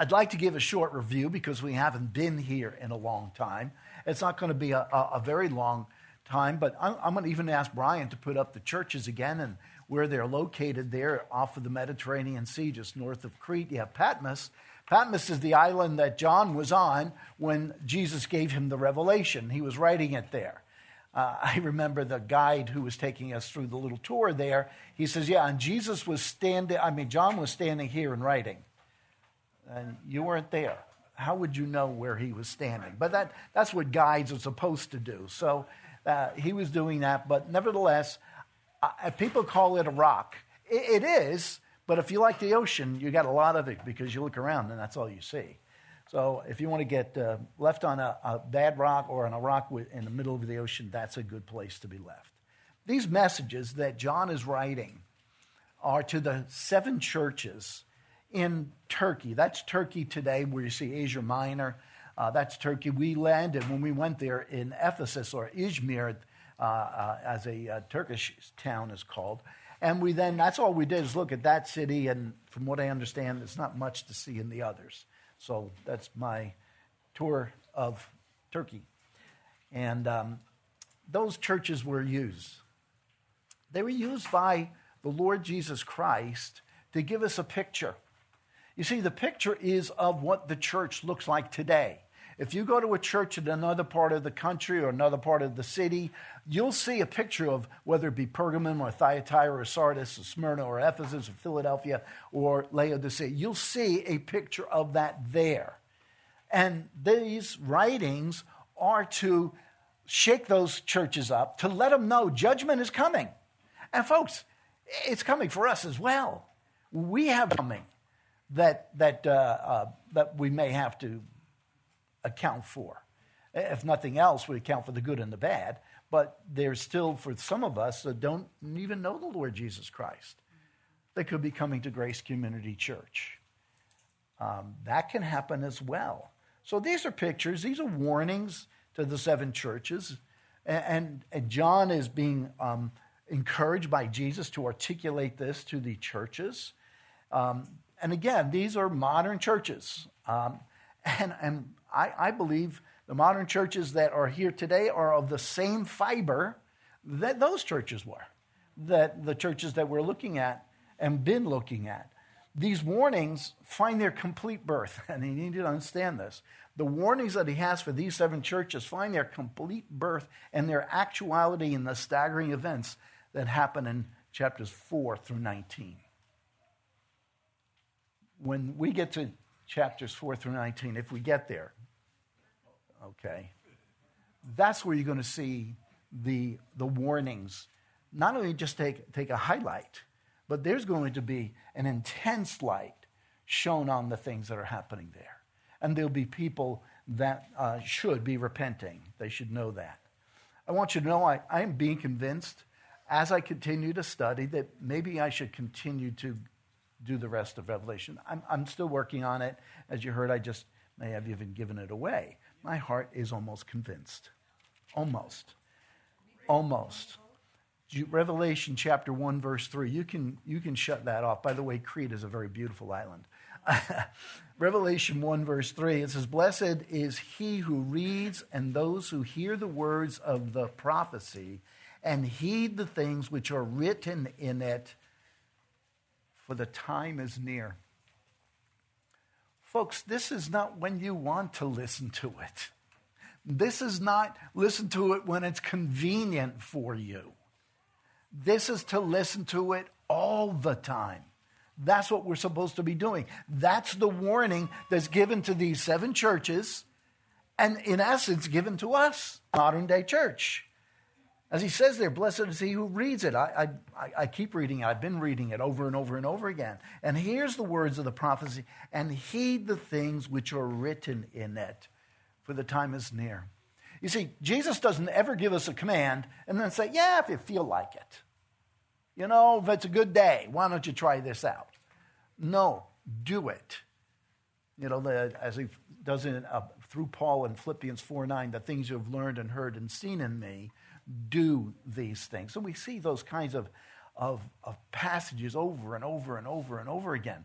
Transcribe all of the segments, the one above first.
I'd like to give a short review because we haven't been here in a long time. It's not going to be a, a, a very long time, but I'm, I'm, going to even ask Brian to put up the churches again and where they're located there off of the Mediterranean Sea, just north of Crete. You have Patmos. Patmos is the island that John was on when Jesus gave him the revelation. He was writing it there. Uh, I remember the guide who was taking us through the little tour there. He says, Yeah, and Jesus was standing, I mean, John was standing here and writing, and you weren't there. How would you know where he was standing? But that, that's what guides are supposed to do. So uh, he was doing that, but nevertheless, uh, people call it a rock. It, it is, but if you like the ocean, you got a lot of it because you look around and that's all you see. So if you want to get uh, left on a, a, bad rock or on a rock in the middle of the ocean, that's a good place to be left. These messages that John is writing are to the seven churches in Turkey. That's Turkey today, where you see Asia Minor. Uh, that's Turkey. We landed when we went there in Ephesus or Izmir, uh, uh, as a uh, Turkish town is called. And we then, that's all we did is look at that city. And from what I understand, there's not much to see in the others. So that's my tour of Turkey. And um, those churches were used. They were used by the Lord Jesus Christ to give us a picture. You see, the picture is of what the church looks like today. If you go to a church in another part of the country or another part of the city, you'll see a picture of whether it be Pergamum or Thyatira or Sardis or Smyrna or Ephesus or Philadelphia or Laodicea. You'll see a picture of that there. And these writings are to shake those churches up, to let them know judgment is coming. And folks, it's coming for us as well. We have coming that, that, uh, uh, that we may have to account for. If nothing else, we account for the good and the bad. But there's still, for some of us that don't even know the Lord Jesus Christ, they could be coming to Grace Community Church. Um, that can happen as well. So these are pictures, these are warnings to the seven churches. And, and, and John is being um, encouraged by Jesus to articulate this to the churches. Um, and again, these are modern churches. Um, and, and I, I believe the modern churches that are here today are of the same fiber that those churches were, that the churches that we're looking at and been looking at. These warnings find their complete birth, and you need to understand this. The warnings that he has for these seven churches find their complete birth and their actuality in the staggering events that happen in chapters 4 through 19. When we get to chapters 4 through 19, if we get there, okay, that's where you're going to see the, the warnings. Not only just take, take a highlight, but there's going to be an intense light shown on the things that are happening there. And there'll be people that uh, should be repenting. They should know that. I want you to know I, I am being convinced as I continue to study that maybe I should continue to do the rest of Revelation. I'm, I'm still working on it. As you heard, I just may have even given it away. My heart is almost convinced. Almost. Almost. Revelation chapter 1, verse 3. You can, you can shut that off. By the way, Crete is a very beautiful island. Revelation 1, verse 3, it says, Blessed is he who reads and those who hear the words of the prophecy and heed the things which are written in it, for the time is near. Folks, this is not when you want to listen to it. This is not listen to it when it's convenient for you. This is to listen to it all the time. That's what we're supposed to be doing. That's the warning that's given to these seven churches and, in essence, given to us, modern day church. As he says there, blessed is he who reads it. I, I, I keep reading it. I've been reading it over and over and over again. And here's the words of the prophecy and heed the things which are written in it, for the time is near. You see, Jesus doesn't ever give us a command and then say, yeah, if you feel like it. You know, if it's a good day, why don't you try this out? No, do it. You know, the, as he does it uh, through Paul in Philippians 4 9, the things you have learned and heard and seen in me do these things. So we see those kinds of, of, of passages over and over and over and over again.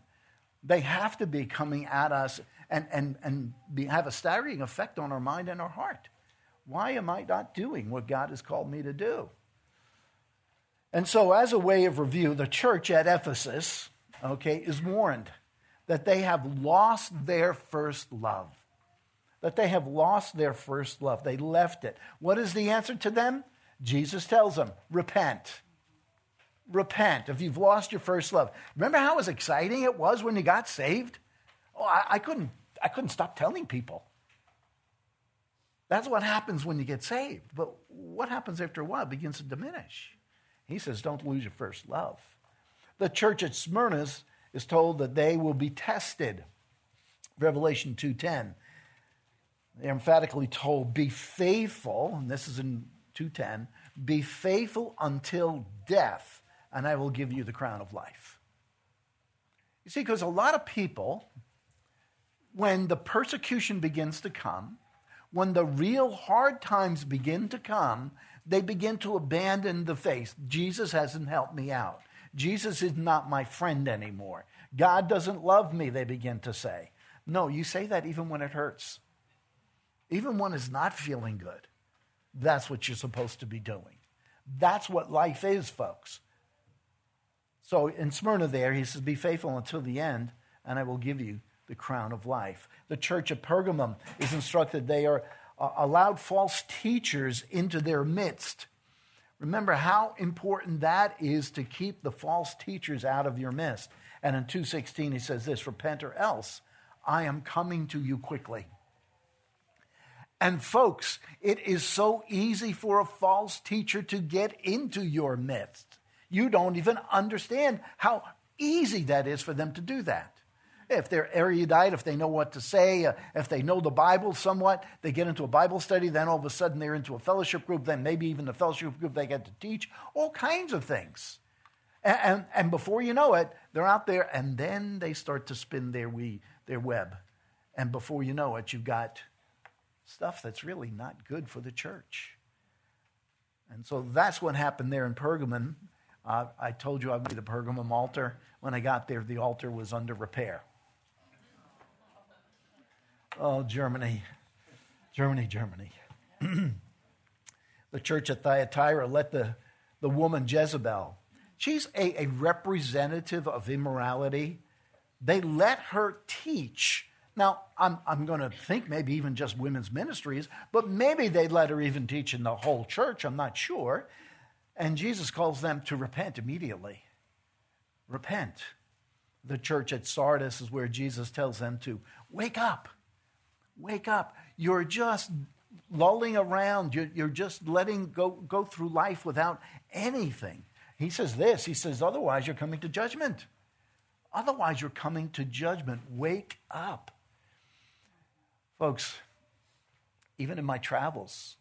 They have to be coming at us and, and, and be, have a staggering effect on our mind and our heart. Why am I not doing what God has called me to do? And so, as a way of review, the church at Ephesus, okay, is warned that they have lost their first love. That they have lost their first love. They left it. What is the answer to them? Jesus tells them, repent. Repent if you've lost your first love. Remember how exciting it was when you got saved? Oh, I, I couldn't, I couldn't stop telling people. That's what happens when you get saved. But what happens after a while? It begins to diminish. He says, don't lose your first love. The church at Smyrna is told that they will be tested. Revelation 2.10. They're emphatically told, be faithful, and this is in 2.10, be faithful until death, and I will give you the crown of life. You see, because a lot of people, when the persecution begins to come, when the real hard times begin to come, they begin to abandon the faith. Jesus hasn't helped me out. Jesus is not my friend anymore. God doesn't love me, they begin to say. No, you say that even when it hurts, even when it's not feeling good. That's what you're supposed to be doing. That's what life is, folks. So in Smyrna, there, he says, Be faithful until the end, and I will give you the crown of life. The church of Pergamum is instructed they are uh, allowed false teachers into their midst. Remember how important that is to keep the false teachers out of your midst. And in 2:16 he says this, repent or else I am coming to you quickly. And folks, it is so easy for a false teacher to get into your midst. You don't even understand how easy that is for them to do that. If they're erudite, if they know what to say, uh, if they know the Bible somewhat, they get into a Bible study, then all of a sudden they're into a fellowship group, then maybe even the fellowship group they get to teach, all kinds of things. And, and, and before you know it, they're out there, and then they start to spin their, we, their web. And before you know it, you've got stuff that's really not good for the church. And so that's what happened there in Pergamon. Uh, I told you I'd be the Pergamum altar. When I got there, the altar was under repair. Oh, Germany, Germany, Germany. the church at Thyatira let the, the woman Jezebel, she's a, a representative of immorality. They let her teach. Now, I'm, I'm going to think maybe even just women's ministries, but maybe they'd let her even teach in the whole church. I'm not sure. And Jesus calls them to repent immediately. Repent. The church at Sardis is where Jesus tells them to wake up. Wake up. You're just lolling around. You're, you're just letting go, go through life without anything. He says this He says, otherwise, you're coming to judgment. Otherwise, you're coming to judgment. Wake up. Folks, even in my travels,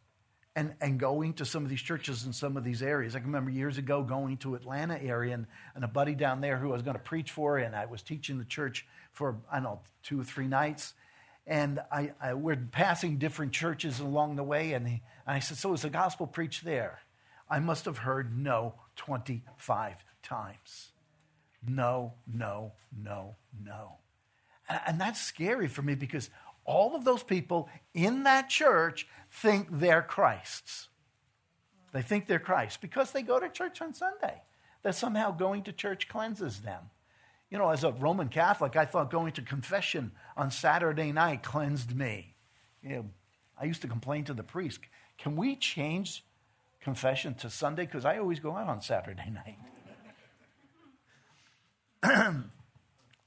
and, and going to some of these churches in some of these areas. I can remember years ago going to Atlanta area and, and a buddy down there who I was going to preach for, and I was teaching the church for, I don't know, two or three nights and I, I, we're passing different churches along the way, and, he, and I said, So is the gospel preached there? I must have heard no 25 times. No, no, no, no. And, and that's scary for me because all of those people in that church think they're Christ's. They think they're Christ because they go to church on Sunday. That somehow going to church cleanses them. You know, as a Roman Catholic, I thought going to confession on Saturday night cleansed me. You know, I used to complain to the priest, can we change confession to Sunday? Because I always go out on Saturday night.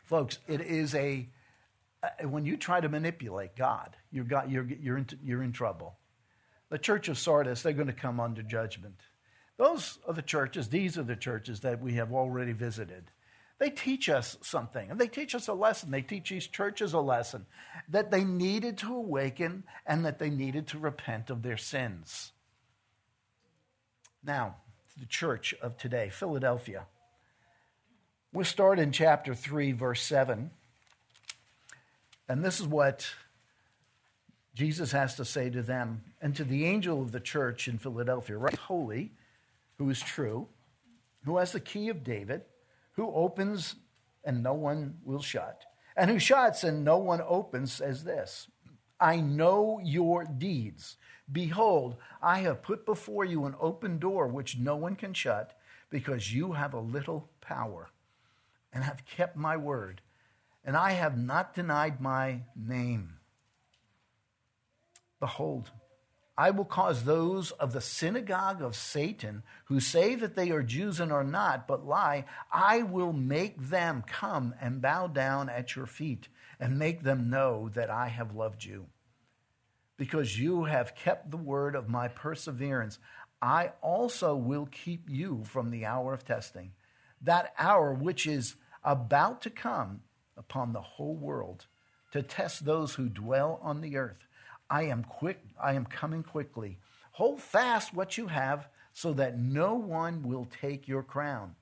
Folks, it is a, Uh, when you try to manipulate God, you're, got, you're, you're, in, you're in trouble. The church of Sardis, they're going to come under judgment. Those are the churches, these are the churches that we have already visited they teach us something, and they teach us a lesson. They teach these churches a lesson that they needed to awaken and that they needed to repent of their sins. Now, the church of today, Philadelphia. We'll start in chapter 3, verse 7. And this is what Jesus has to say to them and to the angel of the church in Philadelphia, right? Holy, who is true, who has the key of David who opens and no one will shut, and who shuts and no one opens, says this I know your deeds. Behold, I have put before you an open door which no one can shut, because you have a little power, and have kept my word, and I have not denied my name. Behold, I will cause those of the synagogue of Satan who say that they are Jews and are not, but lie, I will make them come and bow down at your feet and make them know that I have loved you. Because you have kept the word of my perseverance, I also will keep you from the hour of testing, that hour which is about to come upon the whole world to test those who dwell on the earth. I am quick, I am coming quickly. Hold fast what you have so that no one will take your crown.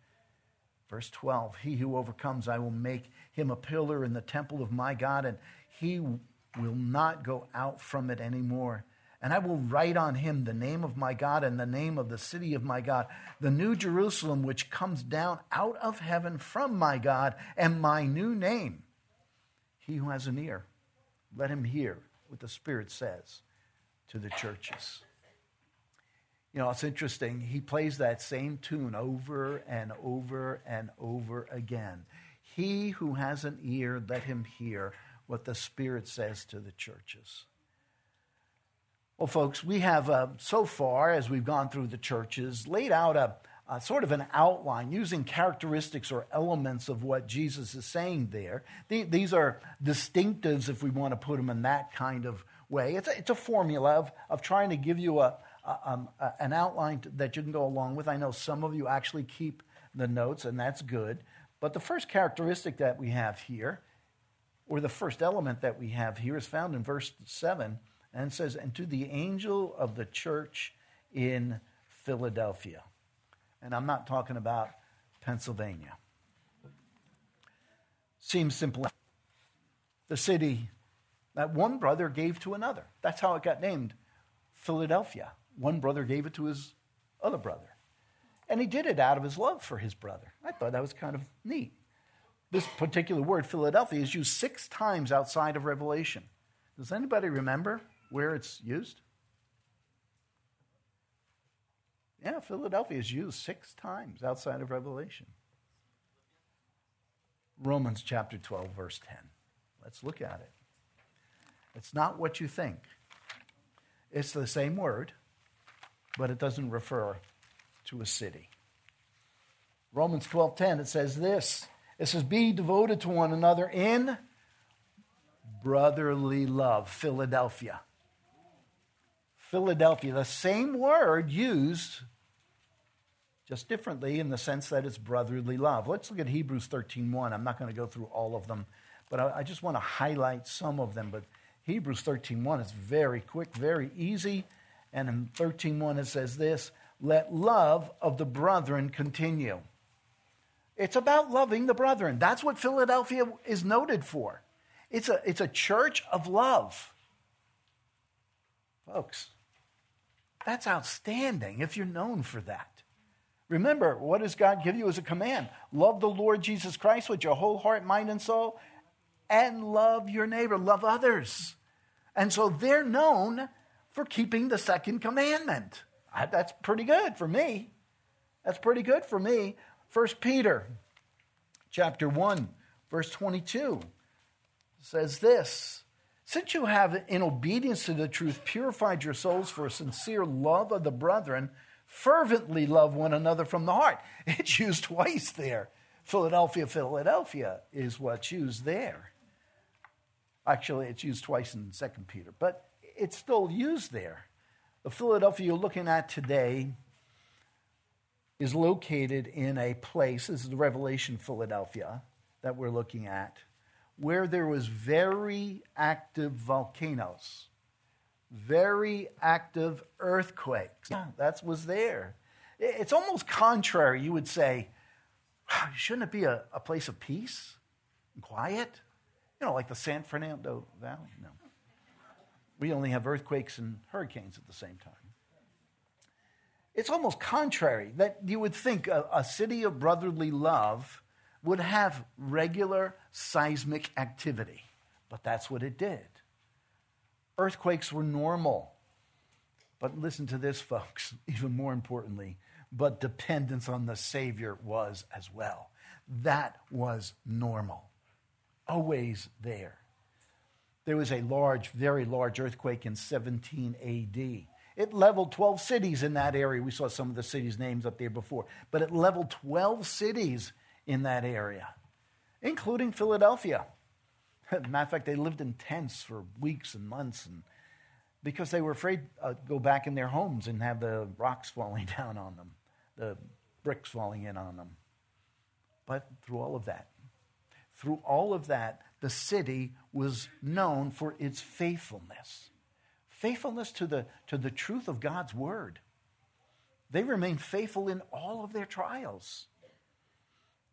Verse 12 He who overcomes, I will make him a pillar in the temple of my God, and he will not go out from it anymore. And I will write on him the name of my God and the name of the city of my God, the new Jerusalem, which comes down out of heaven from my God, and my new name. He who has an ear, let him hear what the Spirit says to the churches. You know, it's interesting. He plays that same tune over and over and over again. He who has an ear, let him hear what the Spirit says to the churches. Well, folks, we have uh, so far, as we've gone through the churches, laid out a, uh, sort of an outline using characteristics or elements of what Jesus is saying there. The, these are distinctives, if we want to put them in that kind of way. It's a, it's a formula of, of trying to give you a, a, um, a, an outline that you can go along with. I know some of you actually keep the notes, and that's good. But the first characteristic that we have here, or the first element that we have here, is found in verse 7 and says, And to the angel of the church in Philadelphia. And I'm not talking about Pennsylvania. Seems simple. The city that one brother gave to another. That's how it got named Philadelphia. One brother gave it to his other brother. And he did it out of his love for his brother. I thought that was kind of neat. This particular word, Philadelphia, is used six times outside of Revelation. Does anybody remember where it's used? Yeah, Philadelphia is used six times outside of Revelation. Romans chapter 12, verse 10. Let's look at it. It's not what you think. It's the same word, but it doesn't refer to a city. Romans 12:10 it says this. It says be devoted to one another in brotherly love. Philadelphia. Philadelphia, the same word used just differently in the sense that it's brotherly love. Let's look at Hebrews 13:1. I'm not going to go through all of them, but I, just want to highlight some of them. But Hebrews 13:1 is very quick, very easy. And in 13:1 it says this, let love of the brethren continue. It's about loving the brethren. That's what Philadelphia is noted for. It's a, it's a church of love. Folks, that's outstanding if you're known for that. Remember, what does God give you as a command? Love the Lord Jesus Christ with your whole heart, mind, and soul, and love your neighbor, love others. And so they're known for keeping the second commandment. That's pretty good for me. That's pretty good for me. First Peter chapter 1, verse 22 says this Since you have, in obedience to the truth, purified your souls for a sincere love of the brethren, fervently love one another from the heart. It's used twice there. Philadelphia, Philadelphia is what's used there. Actually, it's used twice in 2 Peter, but it's still used there. The Philadelphia you're looking at today is located in a place, this is the Revelation Philadelphia that we're looking at, where there was very active volcanoes very active earthquakes. That was there. It's almost contrary, you would say, shouldn't it be a, a place of peace and quiet? You know, like the San Fernando Valley? No. We only have earthquakes and hurricanes at the same time. It's almost contrary that you would think a, a city of brotherly love would have regular seismic activity, but that's what it did. Earthquakes were normal. But listen to this, folks, even more importantly, but dependence on the Savior was as well. That was normal, always there. There was a large, very large earthquake in 17 AD. It leveled 12 cities in that area. We saw some of the cities' names up there before, but it leveled 12 cities in that area, including Philadelphia. Matter of fact, they lived in tents for weeks and months and because they were afraid to uh, go back in their homes and have the rocks falling down on them, the bricks falling in on them. But through all of that, through all of that, the city was known for its faithfulness. Faithfulness to the, to the truth of God's word. They remained faithful in all of their trials.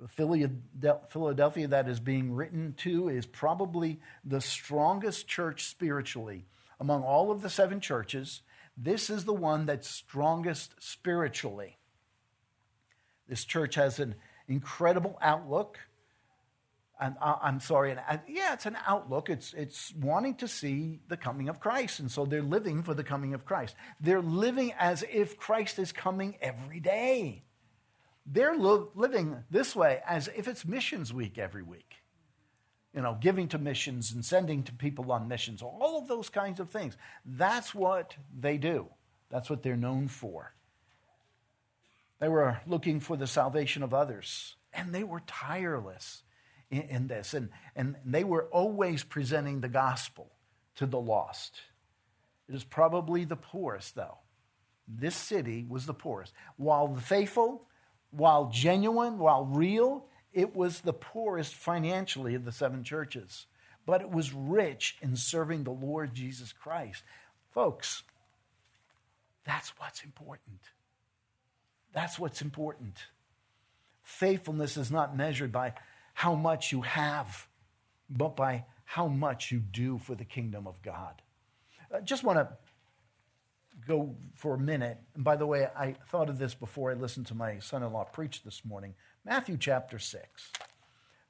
Philadelphia, that is being written to, is probably the strongest church spiritually among all of the seven churches. This is the one that's strongest spiritually. This church has an incredible outlook. And uh, I'm sorry, uh, yeah, it's an outlook. It's, it's wanting to see the coming of Christ. And so they're living for the coming of Christ. They're living as if Christ is coming every day. They're lo- living this way as if it's missions week every week. You know, giving to missions and sending to people on missions, all of those kinds of things. That's what they do. That's what they're known for. They were looking for the salvation of others, and they were tireless in, in this. And, and they were always presenting the gospel to the lost. It is probably the poorest, though. This city was the poorest. While the faithful, while genuine, while real, it was the poorest financially of the seven churches. But it was rich in serving the Lord Jesus Christ. Folks, that's what's important. That's what's important. Faithfulness is not measured by how much you have, but by how much you do for the kingdom of God. I just want to go for a minute. And by the way, I thought of this before I listened to my son in law preach this morning. Matthew chapter 6.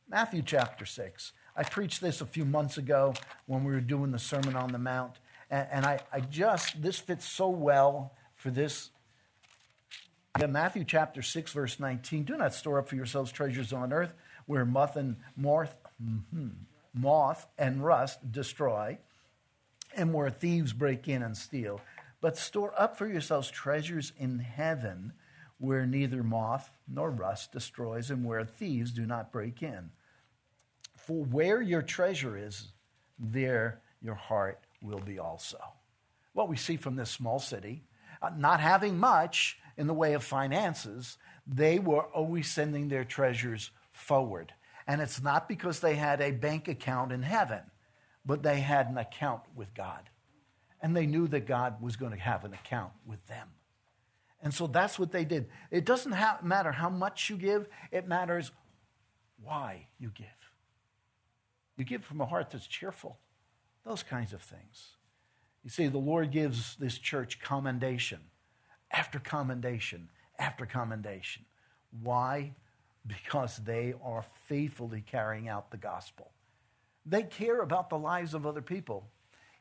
Matthew chapter 6. I preached this a few months ago when we were doing the Sermon on the Mount. And, and I, I just, this fits so well for this yeah, Matthew chapter 6, verse 19. Do not store up for yourselves treasures on earth where moth and moth, mm-hmm, moth and rust destroy, and where thieves break in and steal. But store up for yourselves treasures in heaven where neither moth nor rust destroys, and where thieves do not break in. For where your treasure is, there your heart will be also. What we see from this small city, uh, not having much, in the way of finances, they were always sending their treasures forward. And it's not because they had a bank account in heaven, but they had an account with God. And they knew that God was going to have an account with them. And so that's what they did. It doesn't have, matter how much you give, it matters why you give. You give from a heart that's cheerful, those kinds of things. You see, the Lord gives this church commendation after commendation after commendation. Why? Because they are faithfully carrying out the gospel. They care about the lives of other people.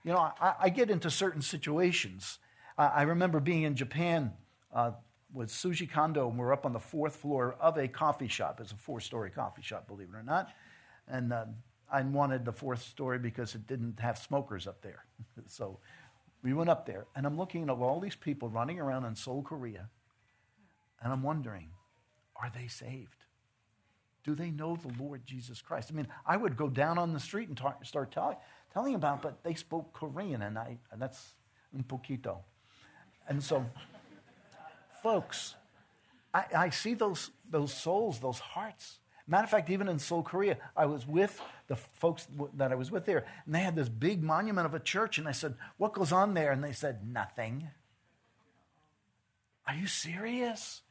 You know, I, I get into certain situations. I, I remember being in Japan uh, with Suji Kondo, and we're up on the fourth floor of a coffee shop. It's a four story coffee shop, believe it or not. And uh, I wanted the fourth story because it didn't have smokers up there. so we went up there, and I'm looking at all these people running around in Seoul, Korea, and I'm wondering, are they saved? Do they know the Lord Jesus Christ? I mean, I would go down on the street and talk, start tell, telling about, but they spoke Korean, and, I, and that's un poquito. And so, folks, I, I see those, those souls, those hearts Matter of fact, even in Seoul, Korea, I was with the folks that I was with there, and they had this big monument of a church, and I said, What goes on there? And they said, Nothing. Are you serious?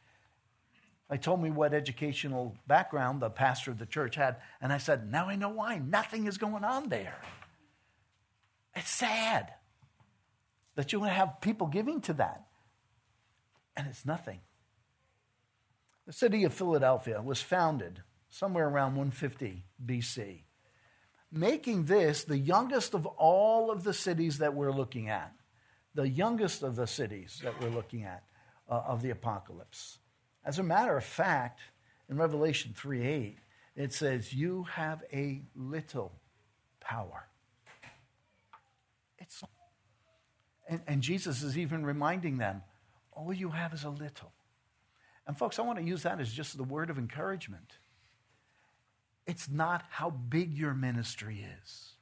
They told me what educational background the pastor of the church had, and I said, Now I know why. Nothing is going on there. It's sad that you have people giving to that, and it's nothing. The city of Philadelphia was founded somewhere around 150 BC, making this the youngest of all of the cities that we're looking at. The youngest of the cities that we're looking at uh, of the apocalypse. As a matter of fact, in Revelation 3 8, it says, You have a little power. It's and, and Jesus is even reminding them, all you have is a little. And folks, I want to use that as just the word of encouragement. It's not how big your ministry is.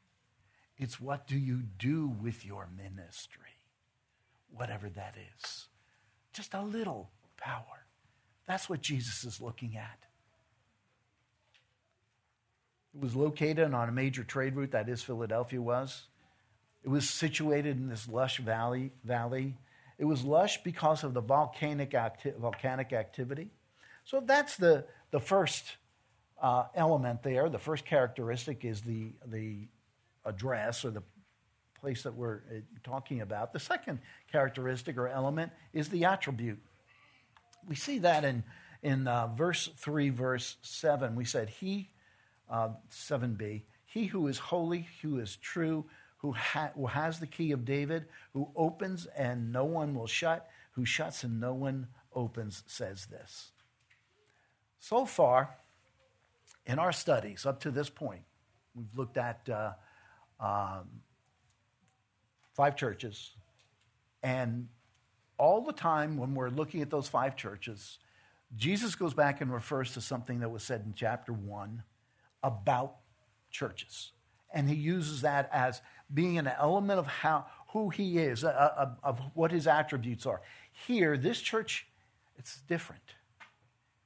It's what do you do with your ministry, whatever that is. Just a little power. That's what Jesus is looking at. It was located on a major trade route, that is, Philadelphia was. It was situated in this lush valley. valley. It was lush because of the volcanic, acti- volcanic activity. So that's the, the first uh, element there. The first characteristic is the, the address or the place that we're uh, talking about. The second characteristic or element is the attribute. We see that in, in uh, verse 3, verse 7. We said, He, uh, 7b, he who is holy, who is true, who, ha- who has the key of David, who opens and no one will shut, who shuts and no one opens, says this. So far, in our studies up to this point, we've looked at uh, um, five churches, and all the time when we're looking at those five churches, Jesus goes back and refers to something that was said in chapter 1 about churches. And he uses that as being an element of how, who he is, of, of what his attributes are. Here, this church, it's different.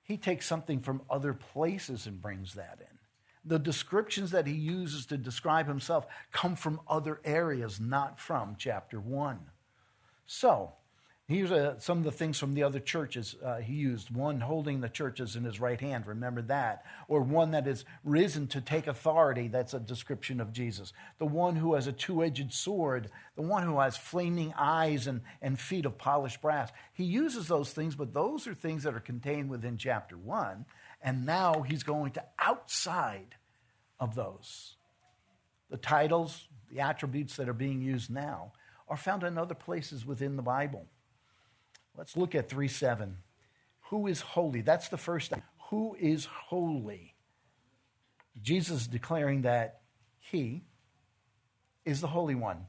He takes something from other places and brings that in. The descriptions that he uses to describe himself come from other areas, not from chapter 1. So, Here's uh, some of the things from the other churches uh, he used. One holding the churches in his right hand, remember that. Or one that is risen to take authority, that's a description of Jesus. The one who has a two edged sword, the one who has flaming eyes and, and feet of polished brass. He uses those things, but those are things that are contained within chapter one. And now he's going to outside of those. The titles, the attributes that are being used now are found in other places within the Bible. Let's look at 3 7. Who is holy? That's the first thing. Who is holy? Jesus declaring that he is the Holy One.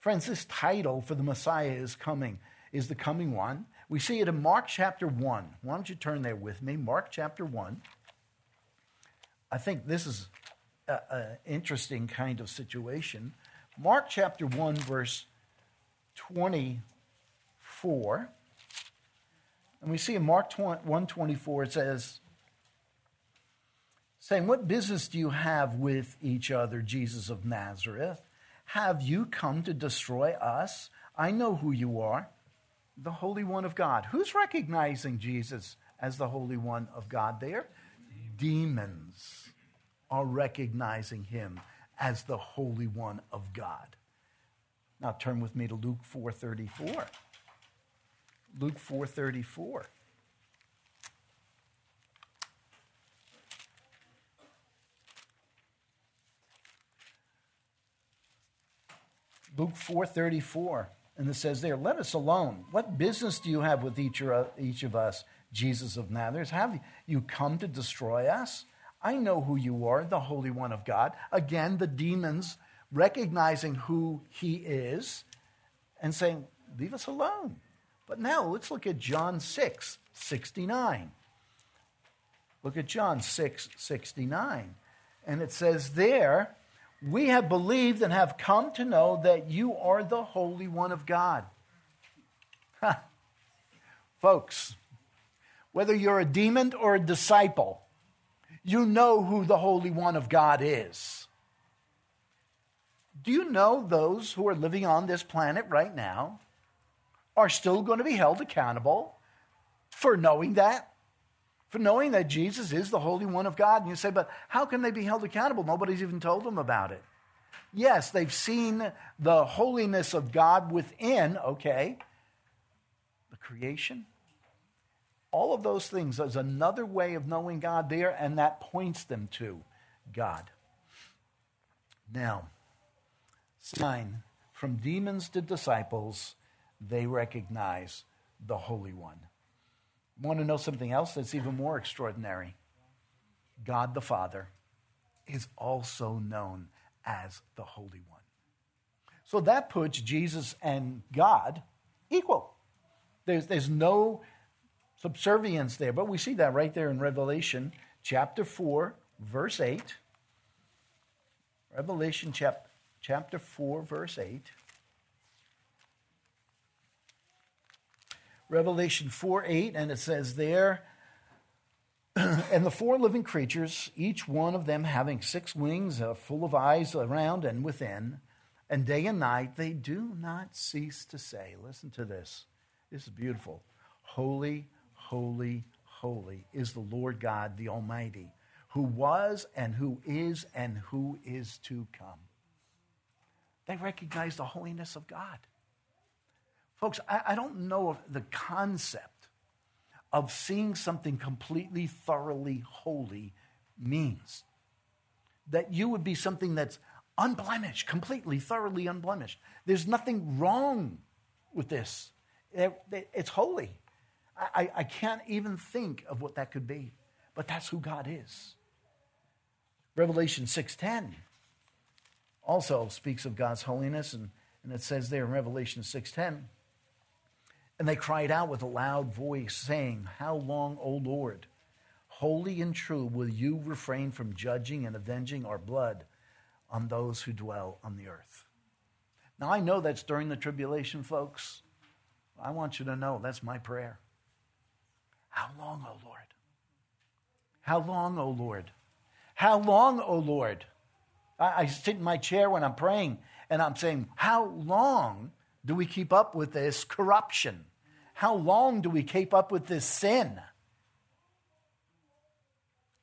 Friends, this title for the Messiah is coming, is the coming one. We see it in Mark chapter 1. Why don't you turn there with me? Mark chapter 1. I think this is an interesting kind of situation. Mark chapter 1, verse 20 4. And we see in Mark 124, it says, saying, What business do you have with each other, Jesus of Nazareth? Have you come to destroy us? I know who you are, the Holy One of God. Who's recognizing Jesus as the Holy One of God there? Demons are recognizing him as the Holy One of God. Now turn with me to Luke 4:34. Luke 4:34. Luke 4:34 and it says there, "Let us alone. What business do you have with each, each of us, Jesus of Nazareth? Have you come to destroy us? I know who you are, the Holy One of God." Again, the demons recognizing who he is and saying, "Leave us alone." But now let's look at John 6 69. Look at John 6 69. And it says there, We have believed and have come to know that you are the Holy One of God. Folks, whether you're a demon or a disciple, you know who the Holy One of God is. Do you know those who are living on this planet right now are still going to be held accountable for knowing that, for knowing that Jesus is the Holy One of God. And you say, but how can they be held accountable? Nobody's even told them about it. Yes, they've seen the holiness of God within, okay, the creation. All of those things, is another way of knowing God there, and that points them to God. Now, sign from demons to disciples, they recognize the Holy One. Want to know something else that's even more extraordinary? God the Father is also known as the Holy One. So that puts Jesus and God equal. There's, there's no subservience there, but we see that right there in Revelation chapter 4, verse 8. Revelation chap- chapter 4, verse 8. Revelation 4 8, and it says there, and the four living creatures, each one of them having six wings, uh, full of eyes around and within, and day and night they do not cease to say, Listen to this. This is beautiful. Holy, holy, holy is the Lord God, the Almighty, who was and who is and who is to come. They recognize the holiness of God. Folks, I, I don't know if the concept of seeing something completely, thoroughly holy means. That you would be something that's unblemished, completely, thoroughly unblemished. There's nothing wrong with this. It's holy. I, I can't even think of what that could be, but that's who God is. Revelation 6.10 also speaks of God's holiness, and, and it says there in Revelation 6.10, and they cried out with a loud voice, saying, How long, O Lord, holy and true, will you refrain from judging and avenging our blood on those who dwell on the earth? Now, I know that's during the tribulation, folks. I want you to know that's my prayer. How long, O Lord? How long, O Lord? How long, O Lord? I, I sit in my chair when I'm praying and I'm saying, How long do we keep up with this corruption? How long do we keep up with this sin?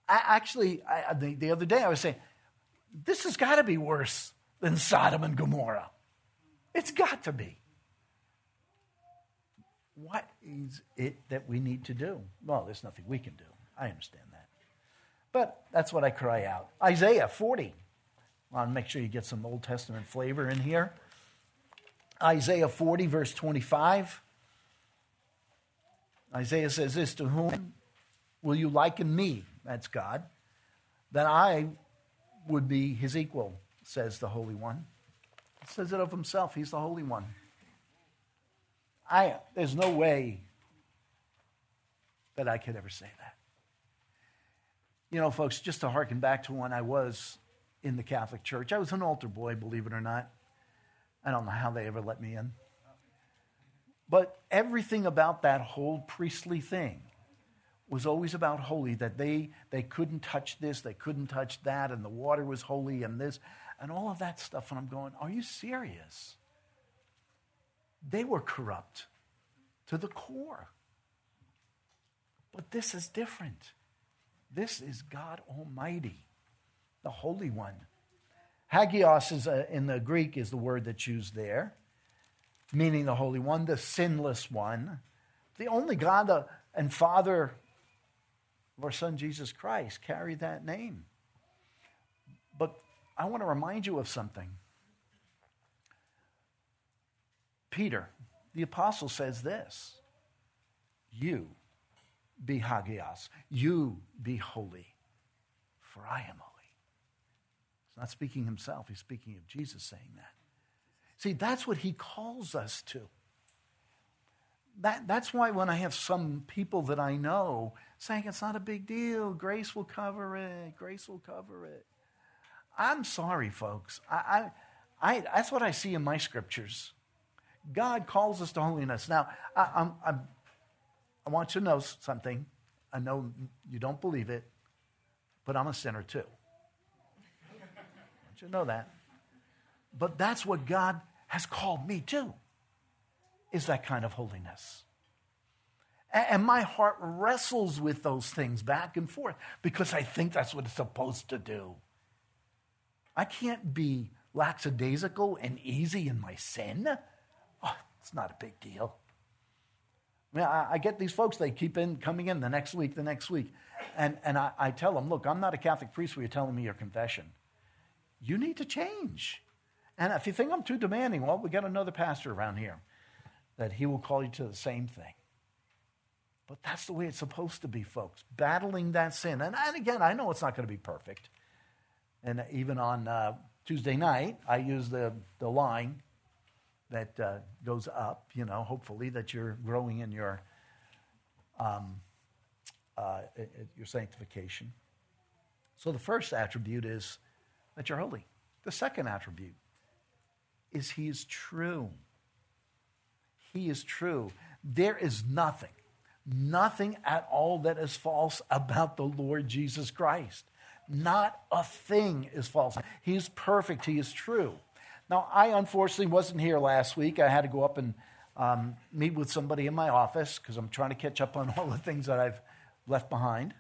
I actually, I, the, the other day I was saying, this has got to be worse than Sodom and Gomorrah. It's got to be. What is it that we need to do? Well, there's nothing we can do. I understand that. But that's what I cry out. Isaiah 40. I want to make sure you get some Old Testament flavor in here. Isaiah 40, verse 25. Isaiah says this To whom will you liken me? That's God. That I would be his equal, says the Holy One. He says it of himself. He's the Holy One. I, there's no way that I could ever say that. You know, folks, just to harken back to when I was in the Catholic Church, I was an altar boy, believe it or not. I don't know how they ever let me in. But everything about that whole priestly thing was always about holy, that they, they couldn't touch this, they couldn't touch that, and the water was holy, and this, and all of that stuff. And I'm going, Are you serious? They were corrupt to the core. But this is different. This is God Almighty, the Holy One. Hagios is a, in the Greek is the word that's used there, meaning the Holy One, the sinless one, the only God uh, and Father of our Son Jesus Christ carried that name. But I want to remind you of something. Peter, the apostle, says this You be hagios, you be holy, for I am holy. Not speaking himself, he's speaking of Jesus saying that. See, that's what he calls us to. That, that's why when I have some people that I know saying it's not a big deal, grace will cover it, grace will cover it. I'm sorry, folks. I, I, I that's what I see in my scriptures. God calls us to holiness. Now, I, I'm, I'm, I want you to know something. I know you don't believe it, but I'm a sinner too you know that. But that's what God has called me to, is that kind of holiness. And my heart wrestles with those things back and forth because I think that's what it's supposed to do. I can't be lackadaisical and easy in my sin. Oh, it's not a big deal. I mean, I, I, get these folks, they keep in coming in the next week, the next week. And, and I, I tell them, look, I'm not a Catholic priest where you're telling me your confession. You need to change. And if you think I'm too demanding, well, we got another pastor around here that he will call you to the same thing. But that's the way it's supposed to be, folks, battling that sin. And, and again, I know it's not going to be perfect. And even on uh, Tuesday night, I use the, the line that uh, goes up, you know, hopefully that you're growing in your, um, uh, your sanctification. So the first attribute is that you're holy. The second attribute is he is true. He is true. There is nothing, nothing at all that is false about the Lord Jesus Christ. Not a thing is false. He is perfect. He is true. Now, I unfortunately wasn't here last week. I had to go up and um, meet with somebody in my office because I'm trying to catch up on all the things that I've left behind.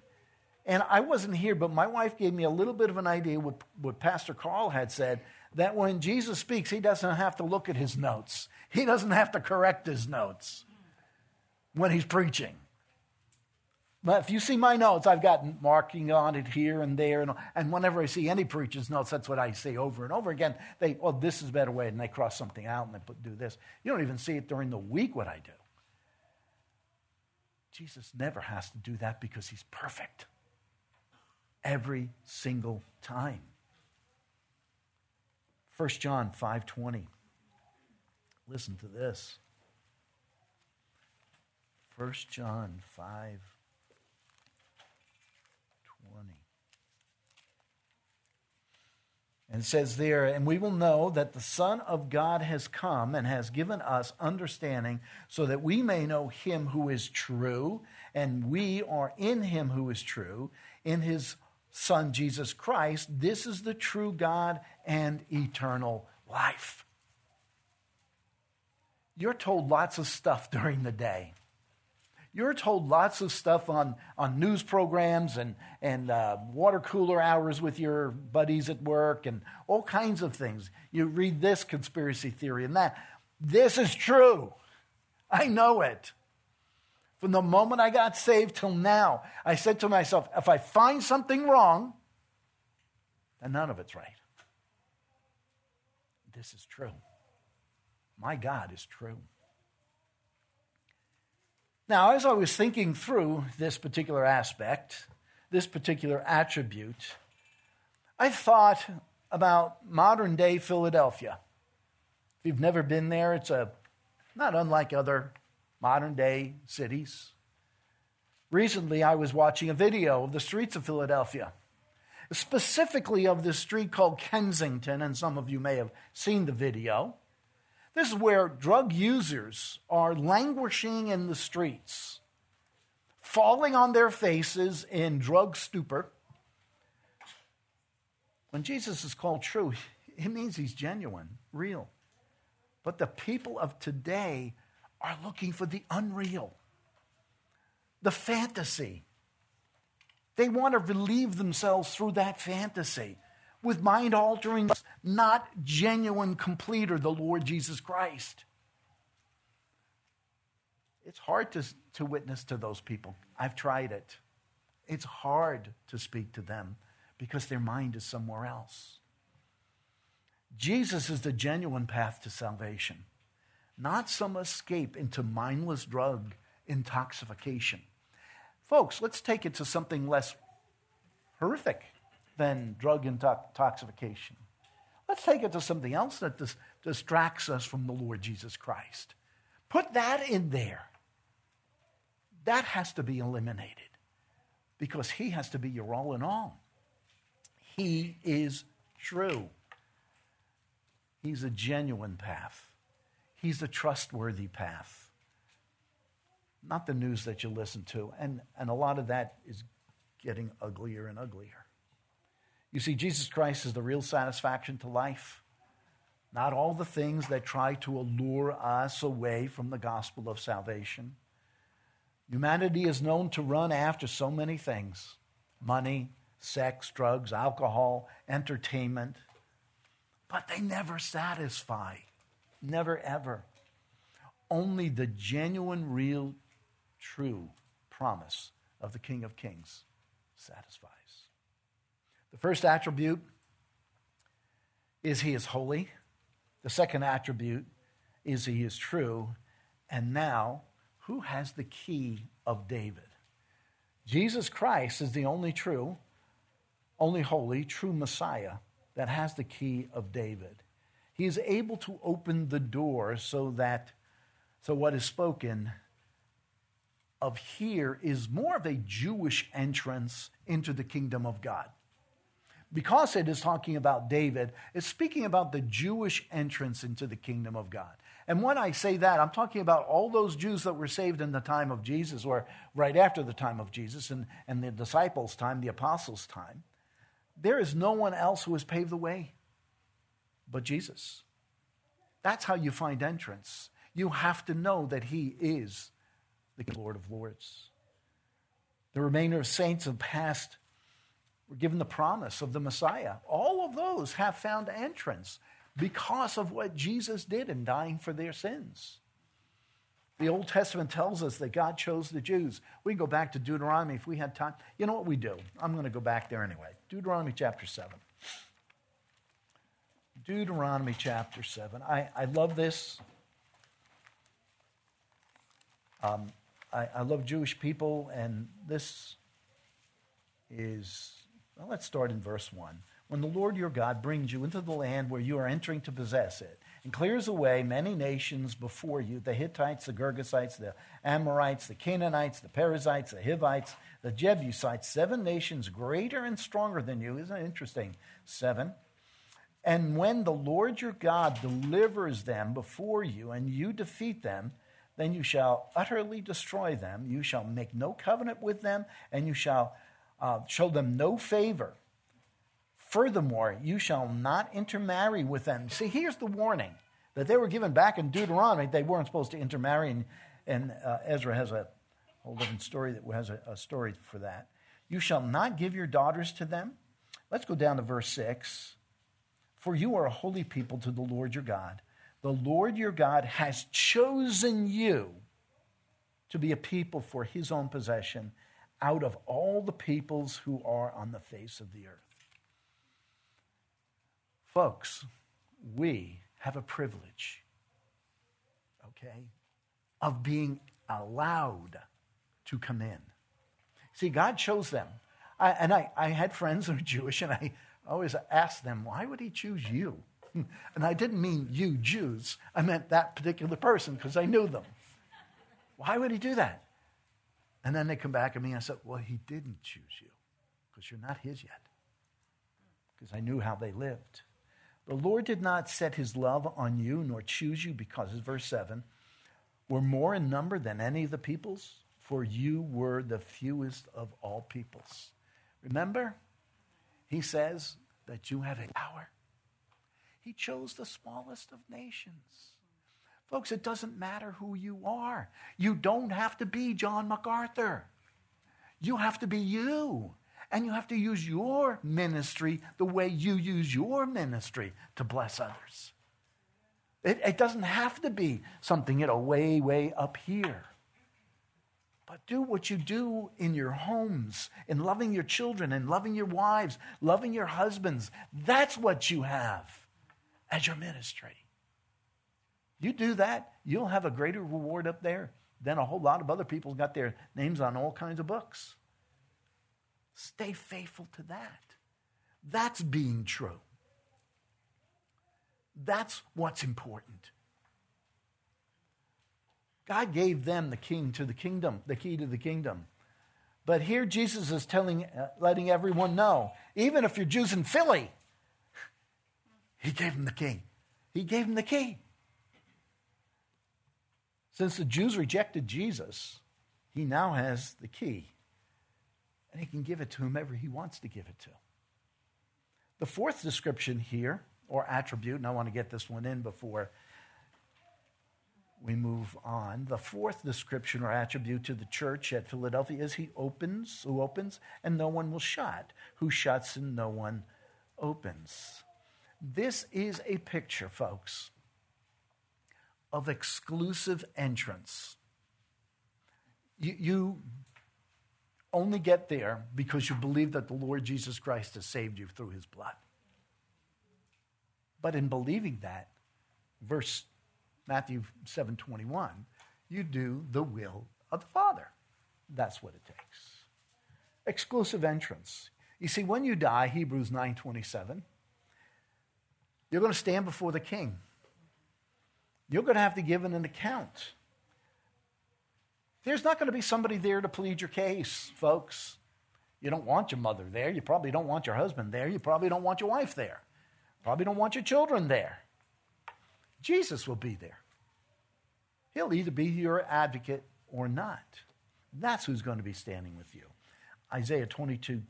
And I wasn't here, but my wife gave me a little bit of an idea what, what Pastor Carl had said that when Jesus speaks, he doesn't have to look at his notes, he doesn't have to correct his notes when he's preaching. But if you see my notes, I've got marking on it here and there. And, and whenever I see any preacher's notes, that's what I say over and over again. They, well, this is a better way. And they cross something out and they put, do this. You don't even see it during the week what I do. Jesus never has to do that because he's perfect. Every single time. 1 John 5.20. Listen to this. 1 John 5. And says there, and we will know that the Son of God has come and has given us understanding so that we may know him who is true, and we are in him who is true, in his Son Jesus Christ. This is the true God and eternal life. You're told lots of stuff during the day. You're told lots of stuff on, on news programs and, and uh, water cooler hours with your buddies at work and all kinds of things. You read this conspiracy theory and that. This is true. I know it. From the moment I got saved till now, I said to myself, if I find something wrong, then none of it's right. This is true. My God is true. Now, as I was thinking through this particular aspect, this particular attribute, I thought about modern day Philadelphia. If you've never been there, it's a not unlike other modern day cities. Recently, I was watching a video of the streets of Philadelphia, specifically of this street called Kensington, and some of you may have seen the video. This is where drug users are languishing in the streets, falling on their faces in drug stupor. When Jesus is called true, it means he's genuine, real. But the people of today are looking for the unreal, the fantasy. They want to relieve themselves through that fantasy with mind altering, not genuine completer, the Lord Jesus Christ. It's hard to, to witness to those people. I've tried it. It's hard to speak to them because their mind is somewhere else. Jesus is the genuine path to salvation, not some escape into mindless drug intoxication. Folks, let's take it to something less horrific than drug intoxication. Let's take it to something else that dis- distracts us from the Lord Jesus Christ. Put that in there. That has to be eliminated because He has to be your all in all. He is true. He's a genuine path. He's a trustworthy path. Not the news that you listen to. And, and a lot of that is getting uglier and uglier. You see, Jesus Christ is the real satisfaction to life, not all the things that try to allure us away from the gospel of salvation. Humanity is known to run after so many things money, sex, drugs, alcohol, entertainment, but they never satisfy. Never, ever. Only the genuine, real true promise of the King of Kings satisfies. The first attribute is he is holy. The second attribute is he is true. And now, who has the key of David? Jesus Christ is the only true, only holy, true Messiah that has the key of David. He is able to open the door so that so what is spoken of here is more of a Jewish entrance into the kingdom of God. Because it is talking about David, it's speaking about the Jewish entrance into the kingdom of God. And when I say that, I'm talking about all those Jews that were saved in the time of Jesus or right after the time of Jesus and, and the disciples' time, the apostles' time. There is no one else who has paved the way but Jesus. That's how you find entrance. You have to know that He is the Lord of Lords. The remainder of saints of past were given the promise of the Messiah. All of those have found entrance because of what Jesus did in dying for their sins. The Old Testament tells us that God chose the Jews. We can go back to Deuteronomy if we had time. You know what we do? I'm going to go back there anyway. Deuteronomy chapter 7. Deuteronomy chapter 7. I, I love this. Um, I, I love Jewish people, and this is, well, let's start in verse 1. When the Lord your God brings you into the land where you are entering to possess it, and clears away many nations before you the Hittites, the Girgashites, the Amorites, the Canaanites, the Perizzites, the Hivites, the Jebusites, seven nations greater and stronger than you. Isn't interesting? Seven. And when the Lord your God delivers them before you and you defeat them, then you shall utterly destroy them. You shall make no covenant with them, and you shall uh, show them no favor. Furthermore, you shall not intermarry with them. See, here's the warning that they were given back in Deuteronomy. They weren't supposed to intermarry, and, and uh, Ezra has a whole different story that has a, a story for that. You shall not give your daughters to them. Let's go down to verse 6. For you are a holy people to the Lord your God. The Lord your God has chosen you to be a people for his own possession out of all the peoples who are on the face of the earth. Folks, we have a privilege, okay, of being allowed to come in. See, God chose them. I, and I, I had friends who are Jewish, and I always ask them, why would he choose you? And I didn't mean you Jews, I meant that particular person because I knew them. Why would he do that? And then they come back at me and I said, well, he didn't choose you because you're not his yet because I knew how they lived. The Lord did not set his love on you nor choose you because, verse 7, were more in number than any of the peoples, for you were the fewest of all peoples. Remember, he says that you have a power. He chose the smallest of nations. Folks, it doesn't matter who you are. You don't have to be John MacArthur. You have to be you. And you have to use your ministry the way you use your ministry to bless others. It, it doesn't have to be something, you know, way, way up here. But do what you do in your homes, in loving your children, and loving your wives, loving your husbands. That's what you have as your ministry. You do that, you'll have a greater reward up there than a whole lot of other people got their names on all kinds of books. Stay faithful to that. That's being true. That's what's important. God gave them the king to the kingdom, the key to the kingdom. But here Jesus is telling, uh, letting everyone know, even if you're Jews in Philly, he gave them the key. He gave them the key. Since the Jews rejected Jesus, he now has the key and he can give it to whomever he wants to give it to. The fourth description here, or attribute, and I want to get this one in before we move on. The fourth description or attribute to the church at Philadelphia is he opens, who opens, and no one will shut, who shuts and no one opens. This is a picture, folks, of exclusive entrance You, you only get there because you believe that the Lord Jesus Christ has saved you through his blood. But in believing that, verse Matthew 7:21, you do the will of the Father. That's what it takes. Exclusive entrance. You see, when you die, Hebrews 9:27, you're going to stand before the king. You're going to have to give an account. There's not going to be somebody there to plead your case, folks. You don't want your mother there. You probably don't want your husband there. You probably don't want your wife there. Probably don't want your children there. Jesus will be there. He'll either be your advocate or not. That's who's going to be standing with you. Isaiah 22,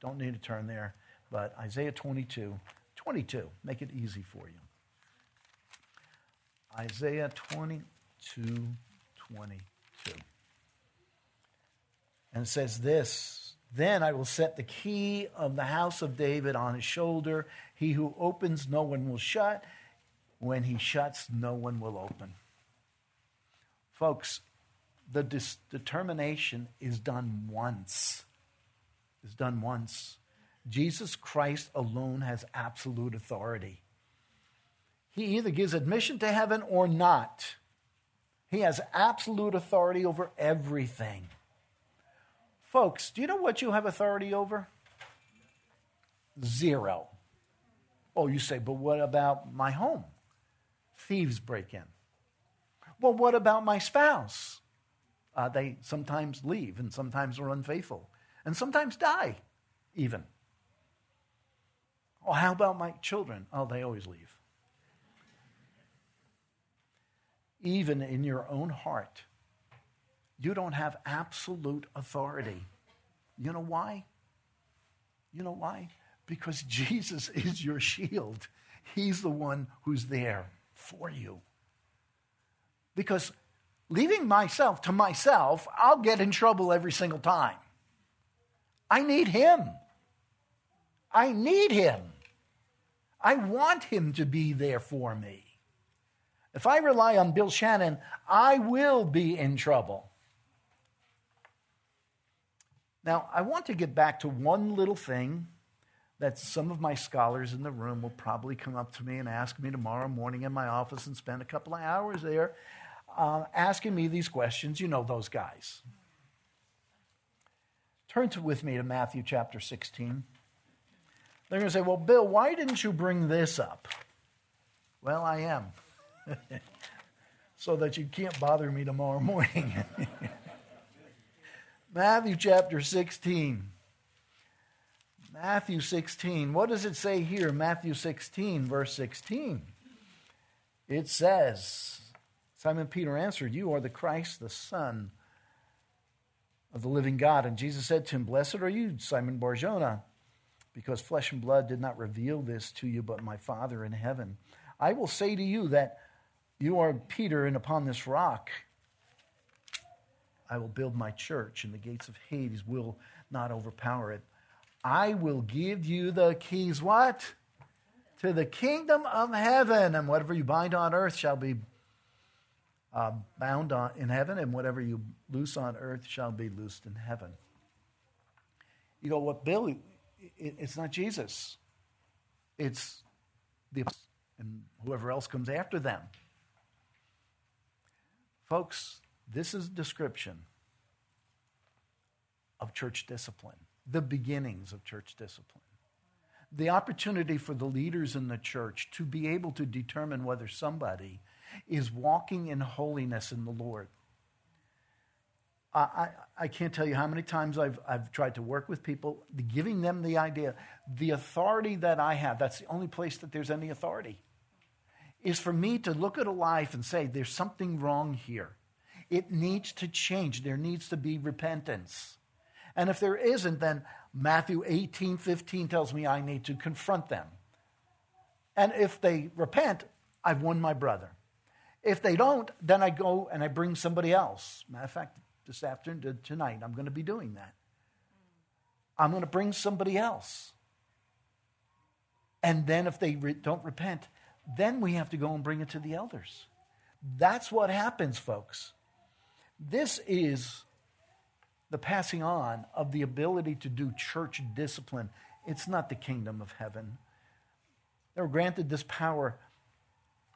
don't need to turn there, but Isaiah 22, 22, make it easy for you. Isaiah 22, 22. And it says this Then I will set the key of the house of David on his shoulder. He who opens, no one will shut. When he shuts, no one will open. Folks, the dis- determination is done once. Is done once. Jesus Christ alone has absolute authority. He either gives admission to heaven or not. He has absolute authority over everything. Folks, do you know what you have authority over? Zero. Oh, you say, but what about my home? Thieves break in. Well, what about my spouse? Uh, they sometimes leave and sometimes are unfaithful and sometimes die, even. Oh, how about my children? Oh, they always leave. Even in your own heart, you don't have absolute authority. You know why? You know why? Because Jesus is your shield. He's the one who's there for you. Because leaving myself to myself, I'll get in trouble every single time. I need Him. I need Him. I want Him to be there for me. If I rely on Bill Shannon, I will be in trouble. Now, I want to get back to one little thing that some of my scholars in the room will probably come up to me and ask me tomorrow morning in my office and spend a couple of hours there uh, asking me these questions. You know those guys. Turn to, with me to Matthew chapter 16. They're going to say, Well, Bill, why didn't you bring this up? Well, I am. so that you can't bother me tomorrow morning. Matthew chapter 16. Matthew 16. What does it say here? Matthew 16, verse 16. It says, Simon Peter answered, You are the Christ, the Son of the living God. And Jesus said to him, Blessed are you, Simon Barjona, because flesh and blood did not reveal this to you, but my Father in heaven. I will say to you that you are Peter, and upon this rock I will build my church, and the gates of Hades will not overpower it. I will give you the keys, what? To the kingdom of heaven, and whatever you bind on earth shall be uh, bound on, in heaven, and whatever you loose on earth shall be loosed in heaven. You go, what, Bill? It, it's not Jesus. It's the and whoever else comes after them. Folks, this is description of church discipline, the beginnings of church discipline. The opportunity for the leaders in the church to be able to determine whether somebody is walking in holiness in the Lord. I, I, can't tell you how many times I've, I've tried to work with people, giving them the idea, the authority that I have, that's the only place that there's any authority, is for me to look at a life and say, there's something wrong here. It needs to change. There needs to be repentance. And if there isn't, then Matthew 18, 15 tells me I need to confront them. And if they repent, I've won my brother. If they don't, then I go and I bring somebody else. Matter of fact, this afternoon, tonight, I'm going to be doing that. I'm going to bring somebody else. And then if they re- don't repent, then we have to go and bring it to the elders. That's what happens, folks. This is the passing on of the ability to do church discipline. It's not the kingdom of heaven. They were granted this power,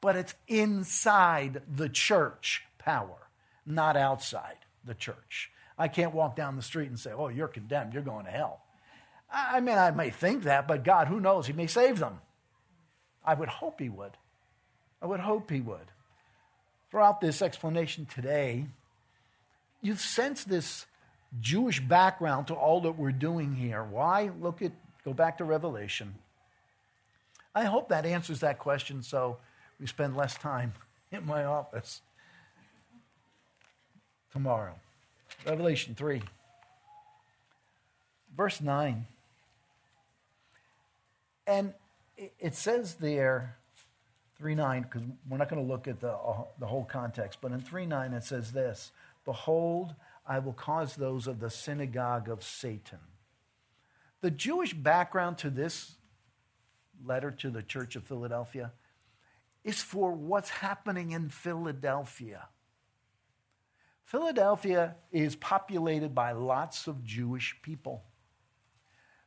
but it's inside the church power, not outside the church. I can't walk down the street and say, Oh, you're condemned, you're going to hell. I mean, I may think that, but God, who knows? He may save them. I would hope He would. I would hope He would. Throughout this explanation today, you sense this Jewish background to all that we're doing here. Why? Look at, go back to Revelation. I hope that answers that question so we spend less time in my office tomorrow. Revelation 3, verse 9. And it says there, 3 9, because we're not going to look at the, uh, the whole context, but in 3 9 it says this Behold, I will cause those of the synagogue of Satan. The Jewish background to this letter to the church of Philadelphia is for what's happening in Philadelphia. Philadelphia is populated by lots of Jewish people.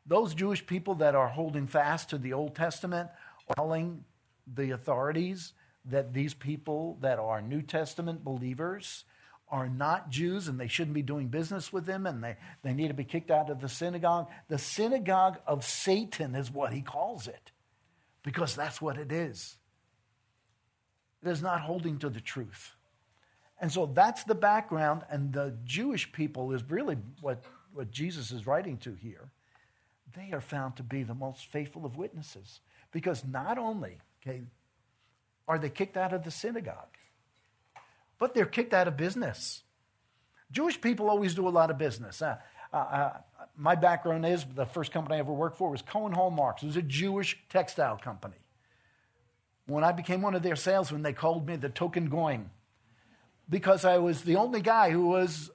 Those Jewish people that are holding fast to the Old Testament are telling the authorities that these people that are New Testament believers are not Jews and they shouldn't be doing business with them and they, they need to be kicked out of the synagogue. The synagogue of Satan is what he calls it because that's what it is. It is not holding to the truth. And so that's the background, and the Jewish people is really what, what Jesus is writing to here. They are found to be the most faithful of witnesses because not only okay, are they kicked out of the synagogue, but they're kicked out of business. Jewish people always do a lot of business. Uh, uh, uh, my background is the first company I ever worked for was Cohn-Hall-Marx. It was a Jewish textile company. When I became one of their salesmen, they called me the token goin because I was the only guy who was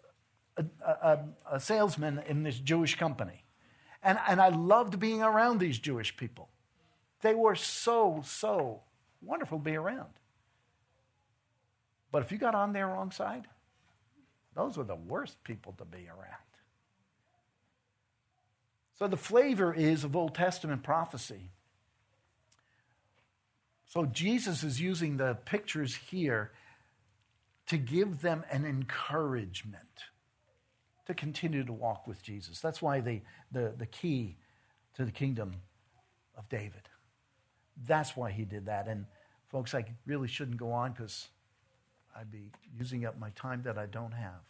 a, a, a salesman in this Jewish company. And, and I loved being around these Jewish people. They were so, so wonderful to be around. But if you got on their wrong side, those were the worst people to be around. So the flavor is of Old Testament prophecy. So Jesus is using the pictures here to give them an encouragement to continue to walk with Jesus. That's why the, the, the key to the kingdom of David. That's why he did that. And folks, I really shouldn't go on because I'd be using up my time that I don't have.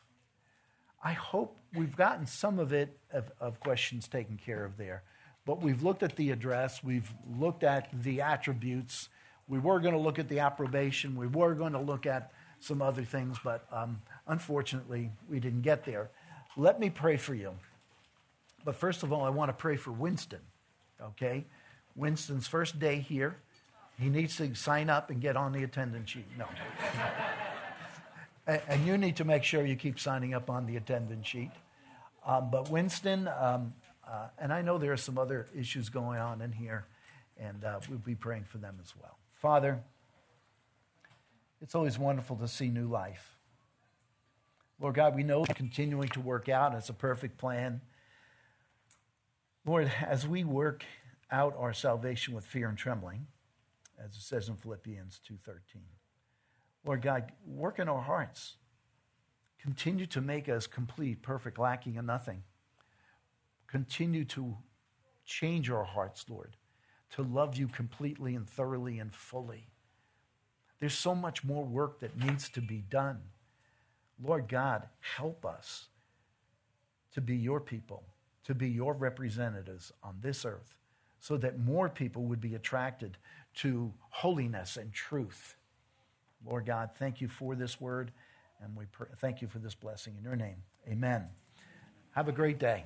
I hope we've gotten some of it of, of, questions taken care of there. But we've looked at the address, we've looked at the attributes, we were going to look at the approbation, we were going to look at some other things, but um, unfortunately we didn't get there. Let me pray for you. But first of all, I want to pray for Winston, okay? Winston's first day here. He needs to sign up and get on the attendance sheet. No. and you need to make sure you keep signing up on the attendance sheet. Um, but Winston, um, uh, and I know there are some other issues going on in here, and uh, we'll be praying for them as well. Father, it's always wonderful to see new life. Lord God, we know continuing to work out. It's a perfect plan. Lord, as we work out our salvation with fear and trembling, as it says in Philippians 2:13. Lord God, work in our hearts. Continue to make us complete, perfect, lacking in nothing. Continue to change our hearts, Lord, to love you completely and thoroughly and fully. There's so much more work that needs to be done. Lord God, help us to be your people, to be your representatives on this earth, so that more people would be attracted to holiness and truth. Lord God, thank you for this word, and we pr- thank you for this blessing in your name. Amen. Have a great day.